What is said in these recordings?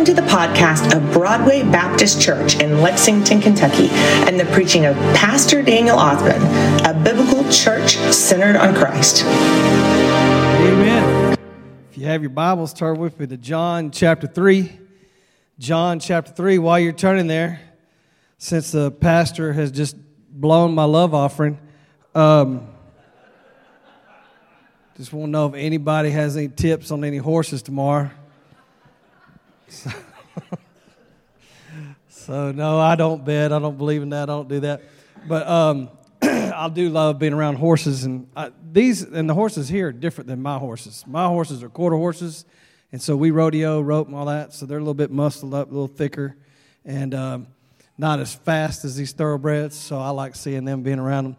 Welcome to the podcast of Broadway Baptist Church in Lexington, Kentucky, and the preaching of Pastor Daniel Othman, a biblical church centered on Christ. Amen. If you have your Bibles, turn with me to John chapter 3. John chapter 3. While you're turning there, since the pastor has just blown my love offering, um, just want to know if anybody has any tips on any horses tomorrow. So, so, no, I don't bet. I don't believe in that. I don't do that. But um, I do love being around horses, and I, these and the horses here are different than my horses. My horses are quarter horses, and so we rodeo, rope, and all that. So they're a little bit muscled up, a little thicker, and um, not as fast as these thoroughbreds. So I like seeing them being around them.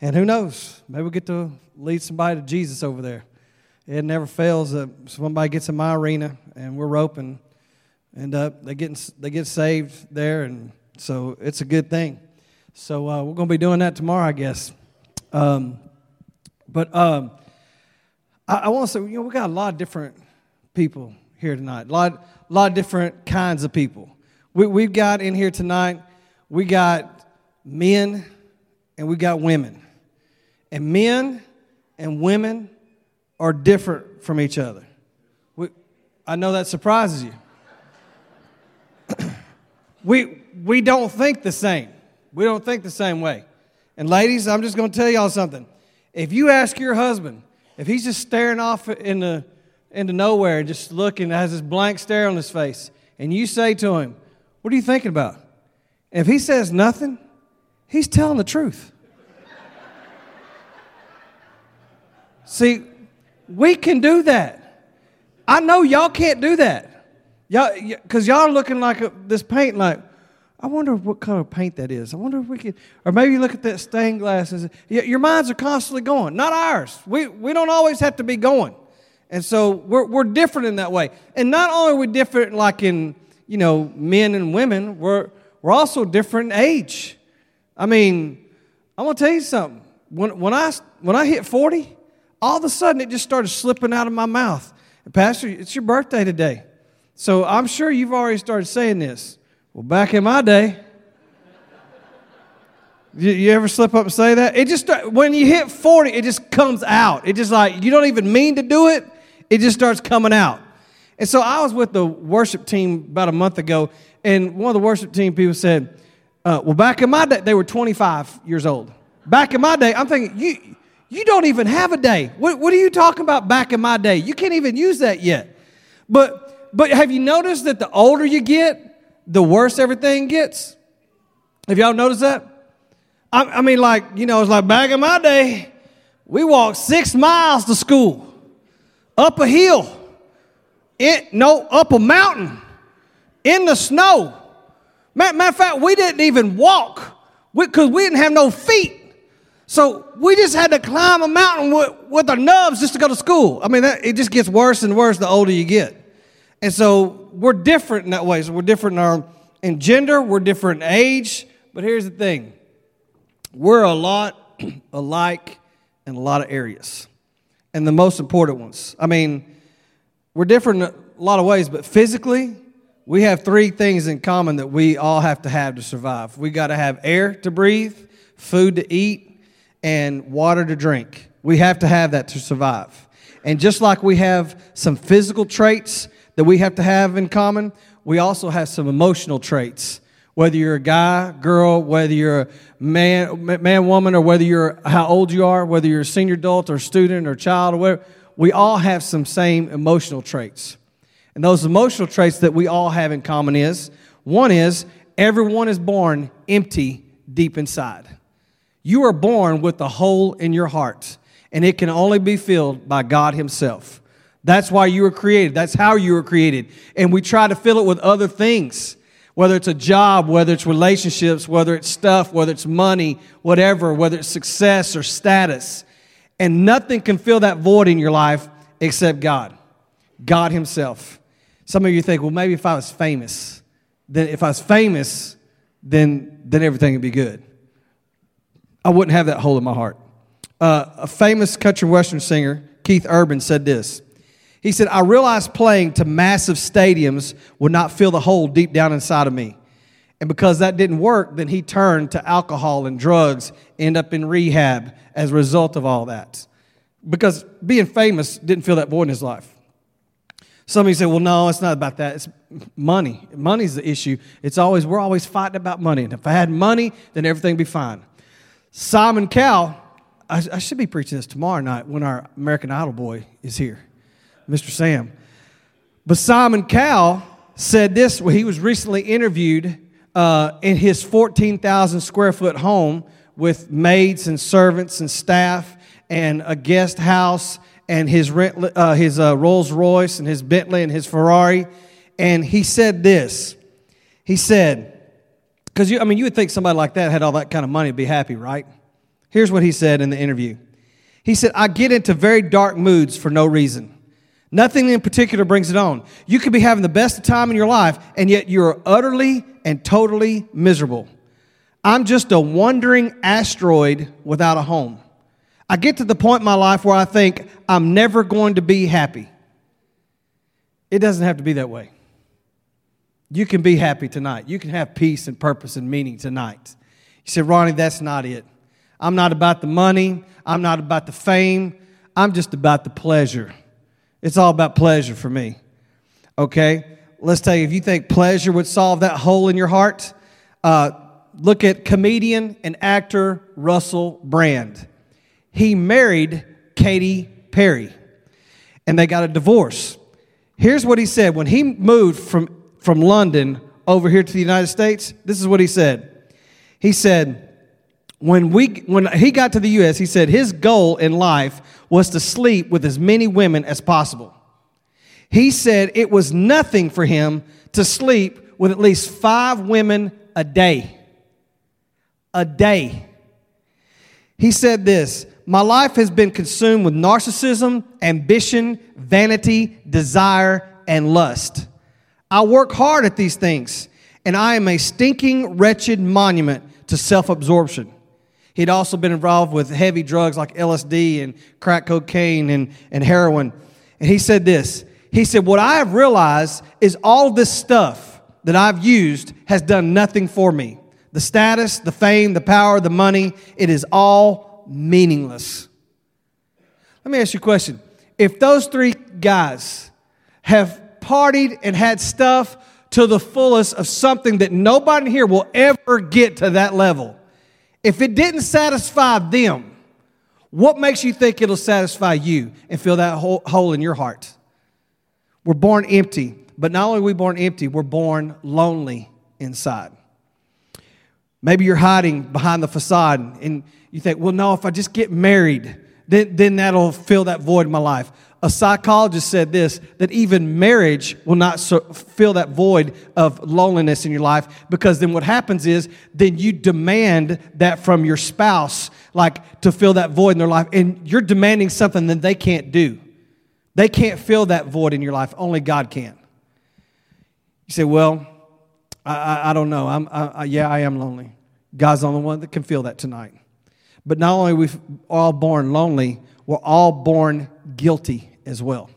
And who knows? Maybe we'll get to lead somebody to Jesus over there. It never fails that somebody gets in my arena and we're roping, and they get they get saved there, and so it's a good thing. So uh, we're going to be doing that tomorrow, I guess. Um, but um, I, I want to say, you know, we got a lot of different people here tonight. A lot, a lot of different kinds of people. We, we've got in here tonight. We got men and we got women. And men and women are different from each other. We, I know that surprises you. We, we don't think the same. We don't think the same way. And ladies, I'm just going to tell y'all something. If you ask your husband, if he's just staring off into, into nowhere just looking, has this blank stare on his face, and you say to him, What are you thinking about? And if he says nothing, he's telling the truth. See, we can do that. I know y'all can't do that. Y'all, because y'all looking like a, this paint, like, I wonder what color paint that is. I wonder if we could, or maybe you look at that stained glass and your minds are constantly going, not ours. We, we don't always have to be going. And so we're, we're different in that way. And not only are we different like in, you know, men and women, we're, we're also different in age. I mean, I'm going to tell you something. When, when, I, when I hit 40, all of a sudden it just started slipping out of my mouth. Pastor, it's your birthday today. So I'm sure you've already started saying this. Well, back in my day, you, you, ever slip up and say that? It just when you hit 40, it just comes out. It just like you don't even mean to do it. It just starts coming out. And so I was with the worship team about a month ago, and one of the worship team people said, uh, "Well, back in my day, they were 25 years old. Back in my day, I'm thinking you you don't even have a day. What, what are you talking about back in my day? You can't even use that yet. But, but have you noticed that the older you get, the worse everything gets? Have y'all noticed that? I, I mean, like, you know, it's like back in my day, we walked six miles to school, up a hill, in, no, up a mountain, in the snow. Matter, matter of fact, we didn't even walk because we, we didn't have no feet. So we just had to climb a mountain with, with our nubs just to go to school. I mean, that, it just gets worse and worse the older you get. And so we're different in that way. So we're different in, our, in gender, we're different in age. But here's the thing we're a lot alike in a lot of areas, and the most important ones. I mean, we're different in a lot of ways, but physically, we have three things in common that we all have to have to survive. We got to have air to breathe, food to eat, and water to drink. We have to have that to survive. And just like we have some physical traits that we have to have in common, we also have some emotional traits. Whether you're a guy, girl, whether you're a man, man, woman, or whether you're how old you are, whether you're a senior adult or student or child or whatever, we all have some same emotional traits. And those emotional traits that we all have in common is one is everyone is born empty deep inside. You are born with a hole in your heart, and it can only be filled by God Himself. That's why you were created. That's how you were created. And we try to fill it with other things, whether it's a job, whether it's relationships, whether it's stuff, whether it's money, whatever, whether it's success or status. And nothing can fill that void in your life except God, God Himself. Some of you think, well, maybe if I was famous, then if I was famous, then, then everything would be good. I wouldn't have that hole in my heart. Uh, a famous country western singer, Keith Urban, said this. He said, I realized playing to massive stadiums would not fill the hole deep down inside of me. And because that didn't work, then he turned to alcohol and drugs, end up in rehab as a result of all that. Because being famous didn't fill that void in his life. Some of you say, well, no, it's not about that. It's money. Money's the issue. It's always, we're always fighting about money. And if I had money, then everything would be fine. Simon Cowell, I, I should be preaching this tomorrow night when our American Idol boy is here. Mr. Sam. But Simon Cowell said this he was recently interviewed uh, in his 14,000 square foot home with maids and servants and staff and a guest house and his, rent, uh, his uh, Rolls Royce and his Bentley and his Ferrari. And he said this. He said, because I mean, you would think somebody like that had all that kind of money to be happy, right? Here's what he said in the interview. He said, I get into very dark moods for no reason. Nothing in particular brings it on. You could be having the best time in your life, and yet you're utterly and totally miserable. I'm just a wandering asteroid without a home. I get to the point in my life where I think I'm never going to be happy. It doesn't have to be that way. You can be happy tonight. You can have peace and purpose and meaning tonight. You said, Ronnie, that's not it. I'm not about the money. I'm not about the fame. I'm just about the pleasure. It's all about pleasure for me. Okay? Let's tell you, if you think pleasure would solve that hole in your heart, uh, look at comedian and actor Russell Brand. He married Katy Perry, and they got a divorce. Here's what he said when he moved from, from London over here to the United States. This is what he said. He said, when, we, when he got to the U.S., he said his goal in life was to sleep with as many women as possible. He said it was nothing for him to sleep with at least five women a day. A day. He said this My life has been consumed with narcissism, ambition, vanity, desire, and lust. I work hard at these things, and I am a stinking, wretched monument to self absorption. He'd also been involved with heavy drugs like LSD and crack cocaine and, and heroin. And he said this He said, What I have realized is all this stuff that I've used has done nothing for me. The status, the fame, the power, the money, it is all meaningless. Let me ask you a question. If those three guys have partied and had stuff to the fullest of something that nobody here will ever get to that level, if it didn't satisfy them, what makes you think it'll satisfy you and fill that hole in your heart? We're born empty, but not only are we born empty, we're born lonely inside. Maybe you're hiding behind the facade and you think, well, no, if I just get married, then, then that'll fill that void in my life. A psychologist said this that even marriage will not so, fill that void of loneliness in your life because then what happens is then you demand that from your spouse, like to fill that void in their life, and you're demanding something that they can't do. They can't fill that void in your life, only God can. You say, Well, I, I, I don't know. I'm, I, yeah, I am lonely. God's the only one that can fill that tonight. But not only are we all born lonely, we're all born guilty as well.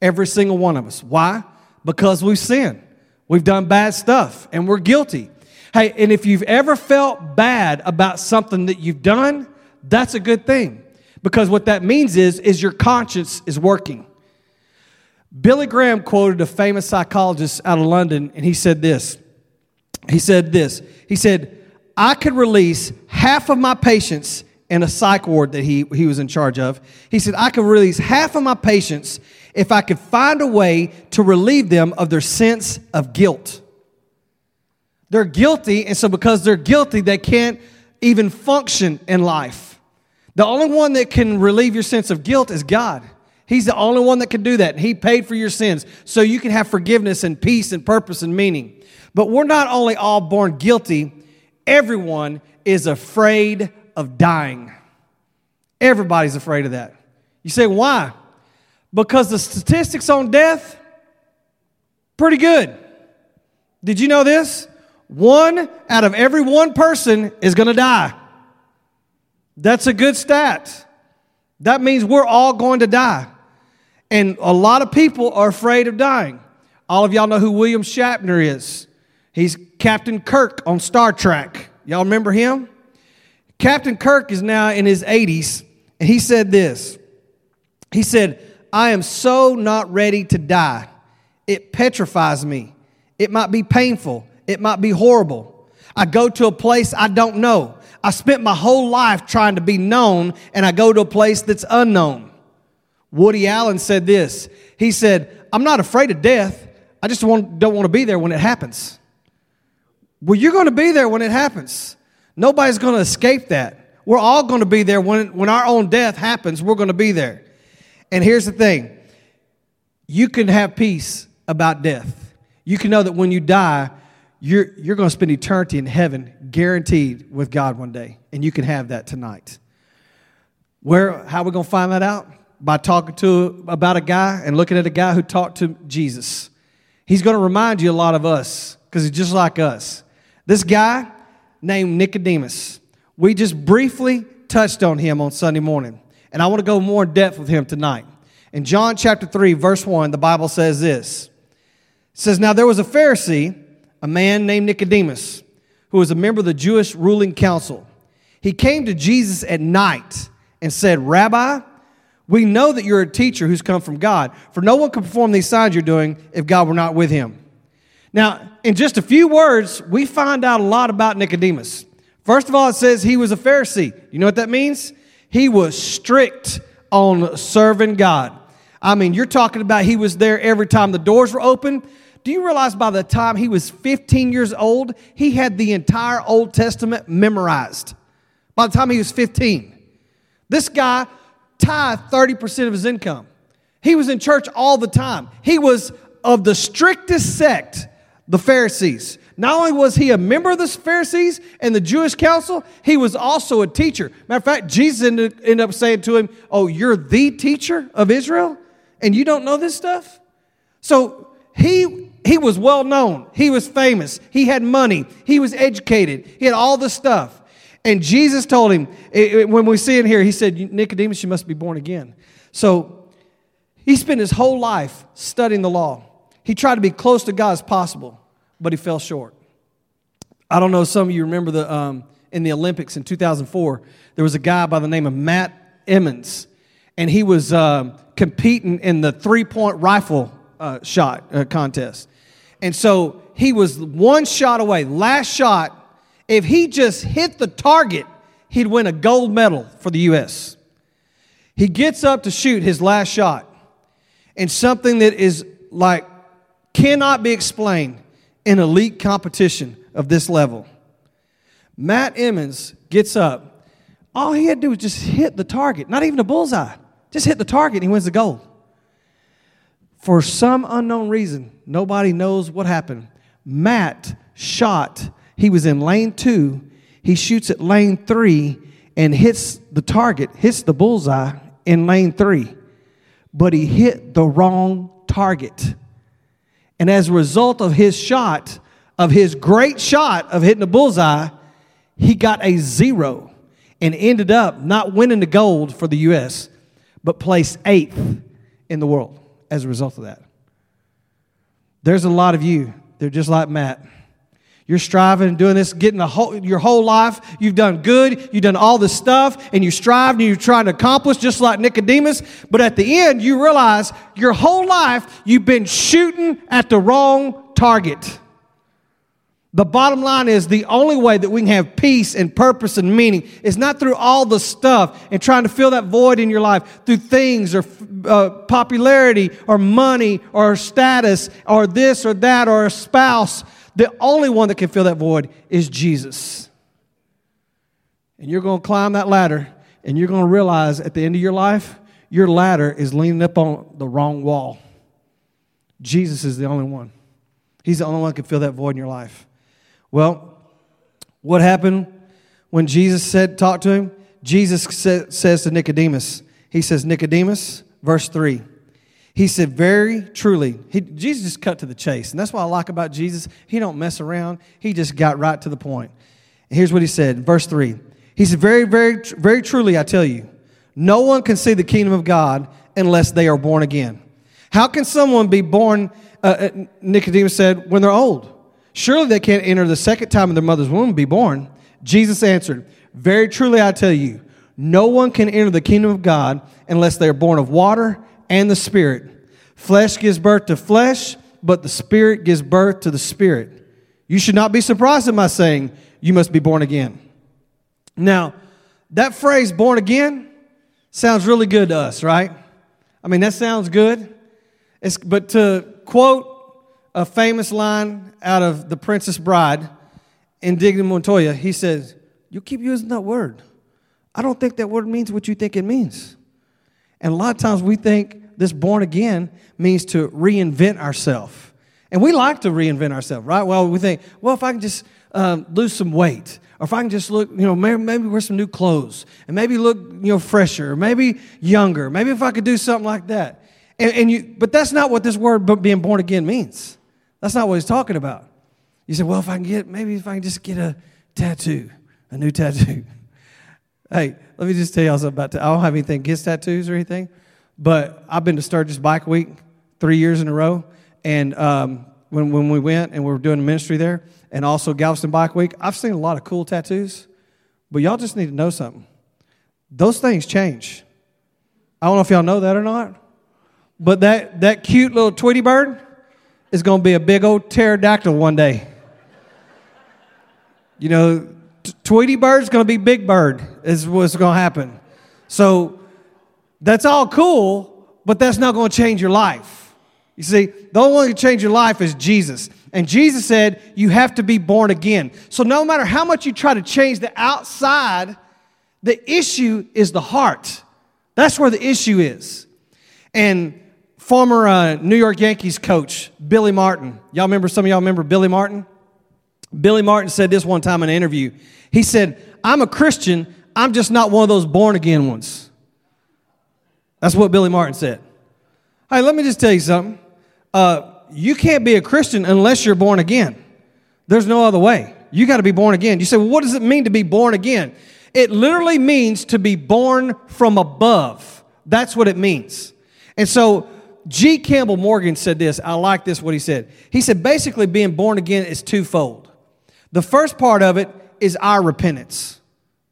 Every single one of us. Why? Because we've sinned. We've done bad stuff and we're guilty. Hey, and if you've ever felt bad about something that you've done, that's a good thing. Because what that means is is your conscience is working. Billy Graham quoted a famous psychologist out of London and he said this. He said this. He said, "I could release half of my patients in a psych ward that he, he was in charge of. He said, I could release half of my patients if I could find a way to relieve them of their sense of guilt. They're guilty, and so because they're guilty, they can't even function in life. The only one that can relieve your sense of guilt is God. He's the only one that can do that. He paid for your sins so you can have forgiveness and peace and purpose and meaning. But we're not only all born guilty, everyone is afraid of dying. Everybody's afraid of that. You say, why? Because the statistics on death, pretty good. Did you know this? One out of every one person is going to die. That's a good stat. That means we're all going to die. And a lot of people are afraid of dying. All of y'all know who William Shatner is. He's Captain Kirk on Star Trek. Y'all remember him? Captain Kirk is now in his 80s, and he said this. He said, I am so not ready to die. It petrifies me. It might be painful. It might be horrible. I go to a place I don't know. I spent my whole life trying to be known, and I go to a place that's unknown. Woody Allen said this. He said, I'm not afraid of death. I just want, don't want to be there when it happens. Well, you're going to be there when it happens. Nobody's going to escape that. We're all going to be there when, when our own death happens. We're going to be there. And here's the thing you can have peace about death. You can know that when you die, you're, you're going to spend eternity in heaven, guaranteed with God one day. And you can have that tonight. Where, how are we going to find that out? By talking to about a guy and looking at a guy who talked to Jesus. He's going to remind you a lot of us because he's just like us. This guy named Nicodemus, we just briefly touched on him on Sunday morning. And I want to go more in depth with him tonight. In John chapter 3, verse 1, the Bible says this. It says, Now there was a Pharisee, a man named Nicodemus, who was a member of the Jewish ruling council. He came to Jesus at night and said, Rabbi, we know that you're a teacher who's come from God, for no one can perform these signs you're doing if God were not with him. Now, in just a few words, we find out a lot about Nicodemus. First of all, it says he was a Pharisee. You know what that means? He was strict on serving God. I mean, you're talking about he was there every time the doors were open. Do you realize by the time he was 15 years old, he had the entire Old Testament memorized? By the time he was 15. This guy tithed 30% of his income. He was in church all the time. He was of the strictest sect, the Pharisees. Not only was he a member of the Pharisees and the Jewish council, he was also a teacher. Matter of fact, Jesus ended, up saying to him, Oh, you're the teacher of Israel? And you don't know this stuff? So he he was well known. He was famous. He had money. He was educated. He had all the stuff. And Jesus told him, when we see it here, he said, Nicodemus, you must be born again. So he spent his whole life studying the law. He tried to be close to God as possible but he fell short. I don't know if some of you remember the, um, in the Olympics in 2004, there was a guy by the name of Matt Emmons, and he was uh, competing in the three point rifle uh, shot uh, contest. And so he was one shot away, last shot. If he just hit the target, he'd win a gold medal for the U.S. He gets up to shoot his last shot, and something that is like cannot be explained in elite competition of this level. Matt Emmons gets up. All he had to do was just hit the target, not even a bullseye. Just hit the target and he wins the gold. For some unknown reason, nobody knows what happened. Matt shot, he was in lane two. He shoots at lane three and hits the target, hits the bullseye in lane three. But he hit the wrong target. And as a result of his shot, of his great shot of hitting the bullseye, he got a zero and ended up not winning the gold for the U.S., but placed eighth in the world as a result of that. There's a lot of you, they're just like Matt. You're striving and doing this, getting the whole, your whole life. You've done good. You've done all this stuff, and you strive and you're trying to accomplish, just like Nicodemus. But at the end, you realize your whole life you've been shooting at the wrong target. The bottom line is the only way that we can have peace and purpose and meaning is not through all the stuff and trying to fill that void in your life through things or uh, popularity or money or status or this or that or a spouse the only one that can fill that void is Jesus. And you're going to climb that ladder and you're going to realize at the end of your life, your ladder is leaning up on the wrong wall. Jesus is the only one. He's the only one that can fill that void in your life. Well, what happened when Jesus said, talk to him? Jesus says to Nicodemus, he says, Nicodemus, verse 3. He said, Very truly. He, Jesus just cut to the chase. And that's what I like about Jesus. He don't mess around. He just got right to the point. And here's what he said, verse 3. He said, Very, very, very truly, I tell you, no one can see the kingdom of God unless they are born again. How can someone be born, uh, uh, Nicodemus said, when they're old? Surely they can't enter the second time in their mother's womb and be born. Jesus answered, Very truly I tell you, no one can enter the kingdom of God unless they are born of water and the Spirit. Flesh gives birth to flesh, but the Spirit gives birth to the Spirit. You should not be surprised at my saying, You must be born again. Now, that phrase, born again, sounds really good to us, right? I mean, that sounds good. It's, but to quote a famous line out of The Princess Bride, Inigo Montoya, he says, You keep using that word. I don't think that word means what you think it means. And a lot of times we think this born again means to reinvent ourselves. And we like to reinvent ourselves, right? Well, we think, well, if I can just um, lose some weight, or if I can just look, you know, maybe, maybe wear some new clothes, and maybe look, you know, fresher, maybe younger, maybe if I could do something like that. And, and you, but that's not what this word being born again means. That's not what he's talking about. You say, well, if I can get, maybe if I can just get a tattoo, a new tattoo. Hey, let me just tell y'all something about that. I don't have anything against tattoos or anything, but I've been to Sturgis Bike Week three years in a row. And um, when, when we went and we were doing ministry there, and also Galveston Bike Week, I've seen a lot of cool tattoos, but y'all just need to know something. Those things change. I don't know if y'all know that or not, but that, that cute little Tweety bird is going to be a big old pterodactyl one day. You know, Tweety Bird's going to be Big Bird, is what's going to happen. So that's all cool, but that's not going to change your life. You see, the only one who can change your life is Jesus. And Jesus said, You have to be born again. So no matter how much you try to change the outside, the issue is the heart. That's where the issue is. And former uh, New York Yankees coach, Billy Martin, y'all remember, some of y'all remember Billy Martin? Billy Martin said this one time in an interview. He said, I'm a Christian, I'm just not one of those born again ones. That's what Billy Martin said. Hey, let me just tell you something. Uh, you can't be a Christian unless you're born again. There's no other way. You got to be born again. You say, well, what does it mean to be born again? It literally means to be born from above. That's what it means. And so, G. Campbell Morgan said this. I like this, what he said. He said, basically, being born again is twofold. The first part of it is our repentance.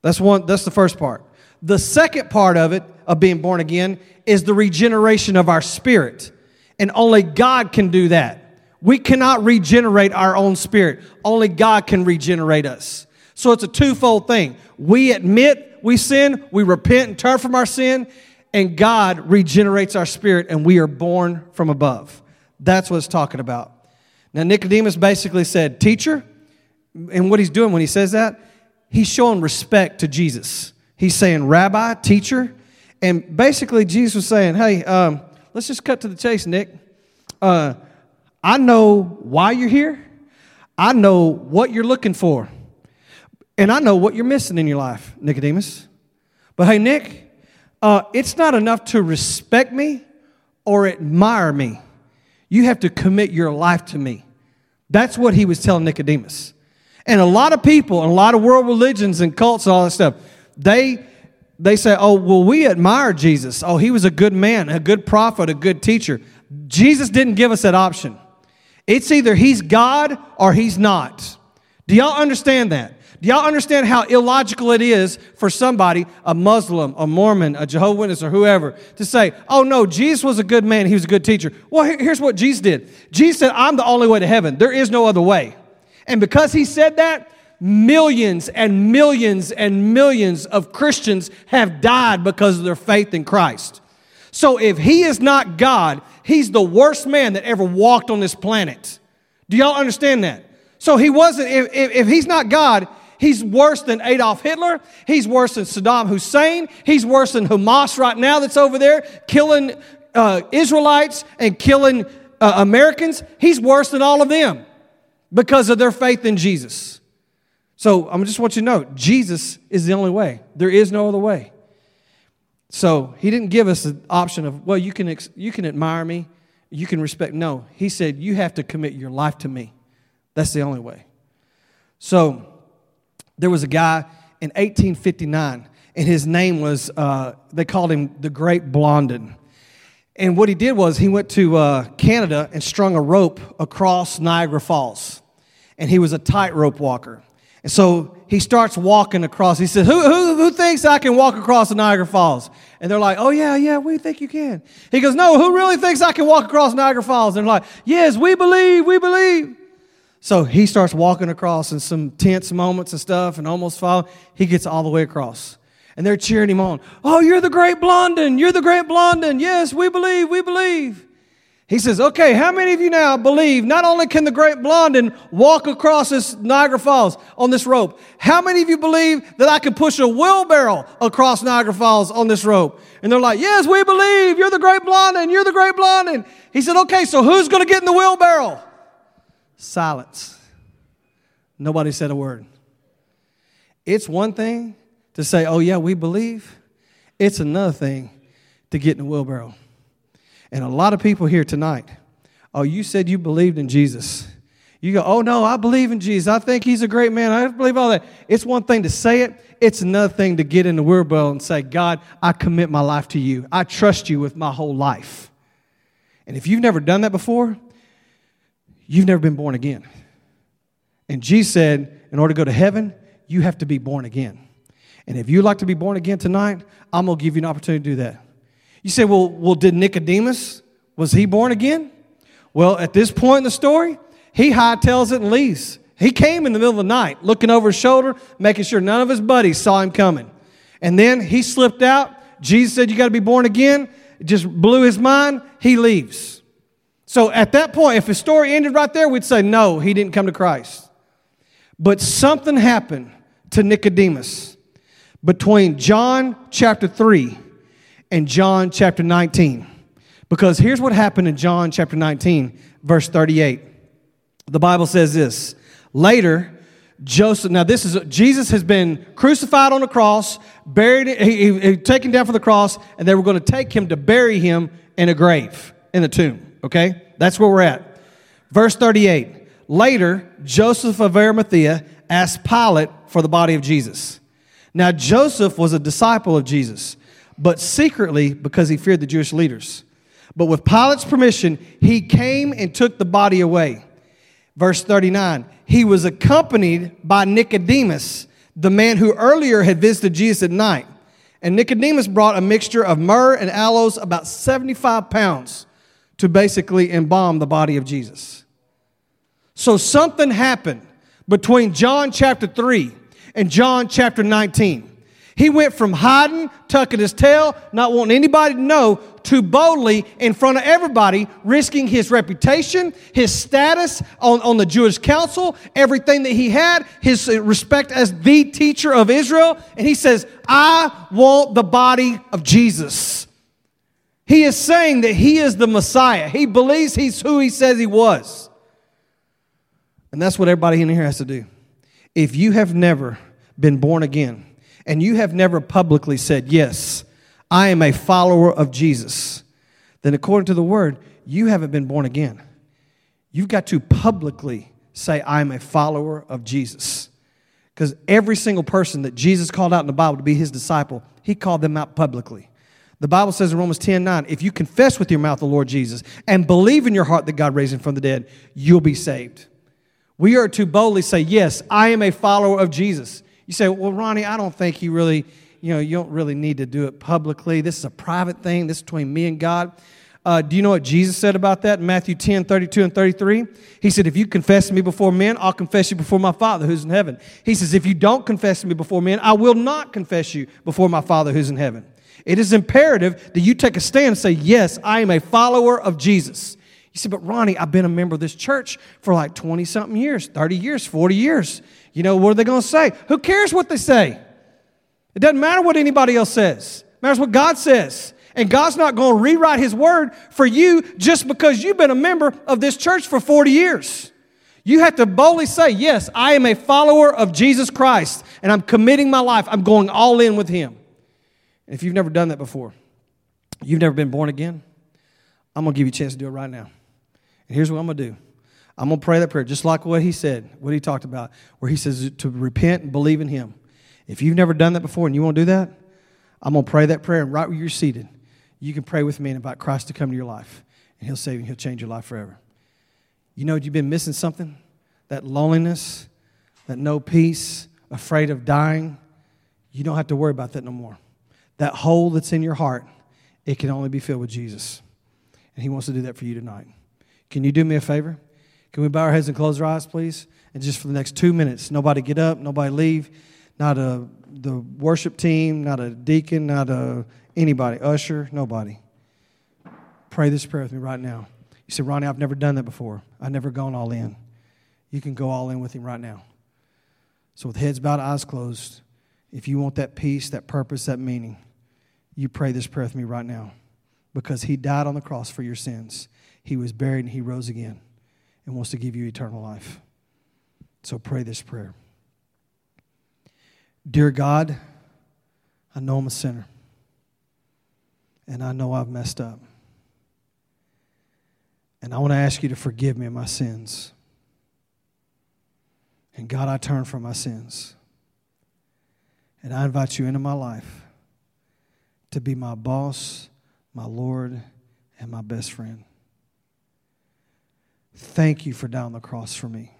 That's one, that's the first part. The second part of it, of being born again, is the regeneration of our spirit. And only God can do that. We cannot regenerate our own spirit. Only God can regenerate us. So it's a twofold thing. We admit we sin, we repent and turn from our sin, and God regenerates our spirit, and we are born from above. That's what it's talking about. Now, Nicodemus basically said, Teacher, and what he's doing when he says that, he's showing respect to Jesus. He's saying, Rabbi, teacher. And basically, Jesus was saying, Hey, um, let's just cut to the chase, Nick. Uh, I know why you're here, I know what you're looking for, and I know what you're missing in your life, Nicodemus. But hey, Nick, uh, it's not enough to respect me or admire me. You have to commit your life to me. That's what he was telling Nicodemus. And a lot of people, and a lot of world religions and cults and all that stuff, they they say, "Oh, well, we admire Jesus. Oh, he was a good man, a good prophet, a good teacher." Jesus didn't give us that option. It's either he's God or he's not. Do y'all understand that? Do y'all understand how illogical it is for somebody, a Muslim, a Mormon, a Jehovah's Witness, or whoever, to say, oh no, Jesus was a good man, he was a good teacher? Well, here's what Jesus did Jesus said, I'm the only way to heaven. There is no other way. And because he said that, millions and millions and millions of Christians have died because of their faith in Christ. So if he is not God, he's the worst man that ever walked on this planet. Do y'all understand that? So he wasn't, if, if, if he's not God, He's worse than Adolf Hitler. He's worse than Saddam Hussein. He's worse than Hamas right now that's over there killing uh, Israelites and killing uh, Americans. He's worse than all of them because of their faith in Jesus. So I just want you to know Jesus is the only way. There is no other way. So he didn't give us the option of, well, you can, you can admire me, you can respect. No, he said, you have to commit your life to me. That's the only way. So there was a guy in 1859, and his name was, uh, they called him the Great Blondin. And what he did was he went to uh, Canada and strung a rope across Niagara Falls. And he was a tightrope walker. And so he starts walking across. He says, who, who, who thinks I can walk across the Niagara Falls? And they're like, Oh, yeah, yeah, we think you can. He goes, No, who really thinks I can walk across Niagara Falls? And they're like, Yes, we believe, we believe. So he starts walking across in some tense moments and stuff and almost fall. He gets all the way across. And they're cheering him on. Oh, you're the great Blondin. You're the great Blondin. Yes, we believe, we believe. He says, Okay, how many of you now believe not only can the great Blondin walk across this Niagara Falls on this rope, how many of you believe that I can push a wheelbarrow across Niagara Falls on this rope? And they're like, Yes, we believe. You're the great Blondin. You're the great Blondin. He said, Okay, so who's going to get in the wheelbarrow? Silence. Nobody said a word. It's one thing to say, Oh, yeah, we believe. It's another thing to get in the wheelbarrow. And a lot of people here tonight, oh, you said you believed in Jesus. You go, oh no, I believe in Jesus. I think he's a great man. I believe all that. It's one thing to say it, it's another thing to get in the wheelbarrow and say, God, I commit my life to you. I trust you with my whole life. And if you've never done that before, you've never been born again. And Jesus said, in order to go to heaven, you have to be born again. And if you'd like to be born again tonight, I'm going to give you an opportunity to do that. You say, well, well, did Nicodemus, was he born again? Well, at this point in the story, he hightails it and leaves. He came in the middle of the night, looking over his shoulder, making sure none of his buddies saw him coming. And then he slipped out. Jesus said, You got to be born again. It just blew his mind. He leaves. So at that point, if his story ended right there, we'd say, No, he didn't come to Christ. But something happened to Nicodemus between John chapter 3 in John chapter 19. Because here's what happened in John chapter 19, verse 38. The Bible says this Later, Joseph, now this is, Jesus has been crucified on the cross, buried, he, he, he taken down from the cross, and they were going to take him to bury him in a grave, in a tomb. Okay? That's where we're at. Verse 38. Later, Joseph of Arimathea asked Pilate for the body of Jesus. Now, Joseph was a disciple of Jesus but secretly because he feared the Jewish leaders. But with Pilate's permission, he came and took the body away. Verse 39 He was accompanied by Nicodemus, the man who earlier had visited Jesus at night. And Nicodemus brought a mixture of myrrh and aloes, about 75 pounds, to basically embalm the body of Jesus. So something happened between John chapter 3 and John chapter 19. He went from hiding, tucking his tail, not wanting anybody to know, to boldly in front of everybody, risking his reputation, his status on, on the Jewish council, everything that he had, his uh, respect as the teacher of Israel. And he says, I want the body of Jesus. He is saying that he is the Messiah. He believes he's who he says he was. And that's what everybody in here has to do. If you have never been born again, and you have never publicly said, Yes, I am a follower of Jesus, then according to the word, you haven't been born again. You've got to publicly say, I'm a follower of Jesus. Because every single person that Jesus called out in the Bible to be his disciple, he called them out publicly. The Bible says in Romans 10 9, if you confess with your mouth the Lord Jesus and believe in your heart that God raised him from the dead, you'll be saved. We are to boldly say, Yes, I am a follower of Jesus. You say, well, Ronnie, I don't think you really, you know, you don't really need to do it publicly. This is a private thing. This is between me and God. Uh, do you know what Jesus said about that in Matthew 10, 32 and 33? He said, If you confess me before men, I'll confess you before my Father who's in heaven. He says, If you don't confess me before men, I will not confess you before my Father who's in heaven. It is imperative that you take a stand and say, Yes, I am a follower of Jesus. You say, But Ronnie, I've been a member of this church for like 20 something years, 30 years, 40 years. You know, what are they going to say? Who cares what they say? It doesn't matter what anybody else says. It matters what God says. And God's not going to rewrite His word for you just because you've been a member of this church for 40 years. You have to boldly say, Yes, I am a follower of Jesus Christ, and I'm committing my life. I'm going all in with Him. And if you've never done that before, you've never been born again, I'm going to give you a chance to do it right now. And here's what I'm going to do I'm going to pray that prayer just like what he said, what he talked about, where he says to repent and believe in him. If you've never done that before and you want to do that, I'm going to pray that prayer, and right where you're seated, you can pray with me and invite Christ to come to your life, and He'll save you, and He'll change your life forever. You know, you've been missing something? That loneliness, that no peace, afraid of dying. You don't have to worry about that no more. That hole that's in your heart, it can only be filled with Jesus. And He wants to do that for you tonight. Can you do me a favor? Can we bow our heads and close our eyes, please? And just for the next two minutes, nobody get up, nobody leave, not a the worship team, not a deacon, not a anybody, usher, nobody. Pray this prayer with me right now. You say, Ronnie, I've never done that before. I've never gone all in. You can go all in with him right now. So, with heads bowed, eyes closed, if you want that peace, that purpose, that meaning, you pray this prayer with me right now. Because he died on the cross for your sins. He was buried and he rose again and wants to give you eternal life. So, pray this prayer. Dear God, I know I'm a sinner. And I know I've messed up. And I want to ask you to forgive me of my sins. And God, I turn from my sins. And I invite you into my life to be my boss, my Lord, and my best friend. Thank you for down the cross for me.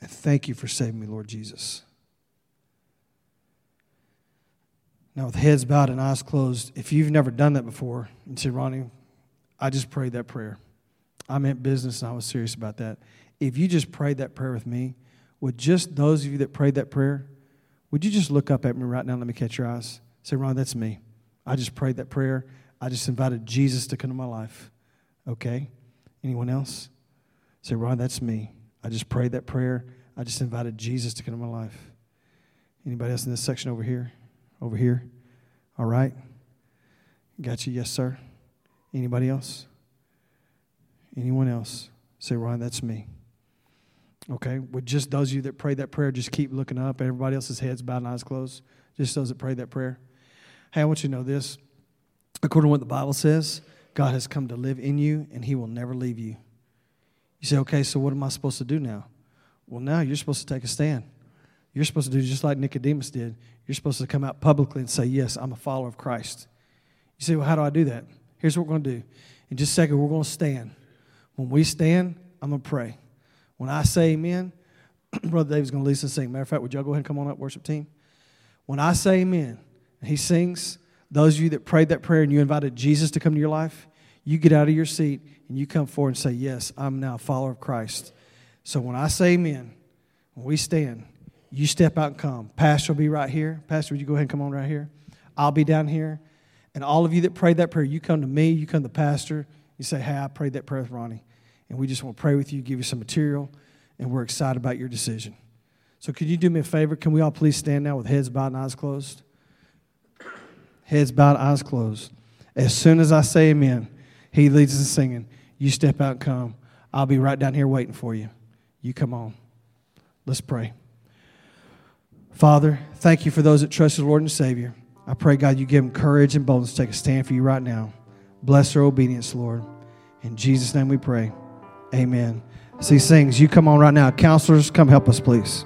And thank you for saving me, Lord Jesus. Now, with heads bowed and eyes closed, if you've never done that before, and say, Ronnie, I just prayed that prayer. I meant business and I was serious about that. If you just prayed that prayer with me, would just those of you that prayed that prayer, would you just look up at me right now? Let me catch your eyes. Say, Ron, that's me. I just prayed that prayer. I just invited Jesus to come to my life. Okay? Anyone else? Say, Ron, that's me. I just prayed that prayer. I just invited Jesus to come to my life. Anybody else in this section over here? Over here? All right. Got you? Yes, sir. Anybody else? Anyone else? Say, Ron, that's me. Okay. With just those of you that prayed that prayer, just keep looking up. Everybody else's heads bowed and eyes closed. Just those that prayed that prayer. Hey, I want you to know this. According to what the Bible says, God has come to live in you and he will never leave you. You say, okay, so what am I supposed to do now? Well, now you're supposed to take a stand. You're supposed to do just like Nicodemus did. You're supposed to come out publicly and say, Yes, I'm a follower of Christ. You say, Well, how do I do that? Here's what we're going to do. In just a second, we're going to stand. When we stand, I'm going to pray. When I say amen, Brother David's going to lead us and sing. Matter of fact, would y'all go ahead and come on up, worship team? When I say amen, he sings, those of you that prayed that prayer and you invited Jesus to come to your life, you get out of your seat and you come forward and say, Yes, I'm now a follower of Christ. So when I say amen, when we stand, you step out and come. Pastor will be right here. Pastor, would you go ahead and come on right here? I'll be down here. And all of you that prayed that prayer, you come to me, you come to the pastor, you say, Hey, I prayed that prayer with Ronnie. And we just want to pray with you, give you some material, and we're excited about your decision. So, could you do me a favor? Can we all please stand now with heads bowed and eyes closed? Heads bowed, eyes closed. As soon as I say amen, he leads us in singing. You step out and come. I'll be right down here waiting for you. You come on. Let's pray. Father, thank you for those that trust the Lord and Savior. I pray, God, you give them courage and boldness to take a stand for you right now. Bless their obedience, Lord. In Jesus' name we pray. Amen. See, sings, you come on right now. Counselors, come help us, please.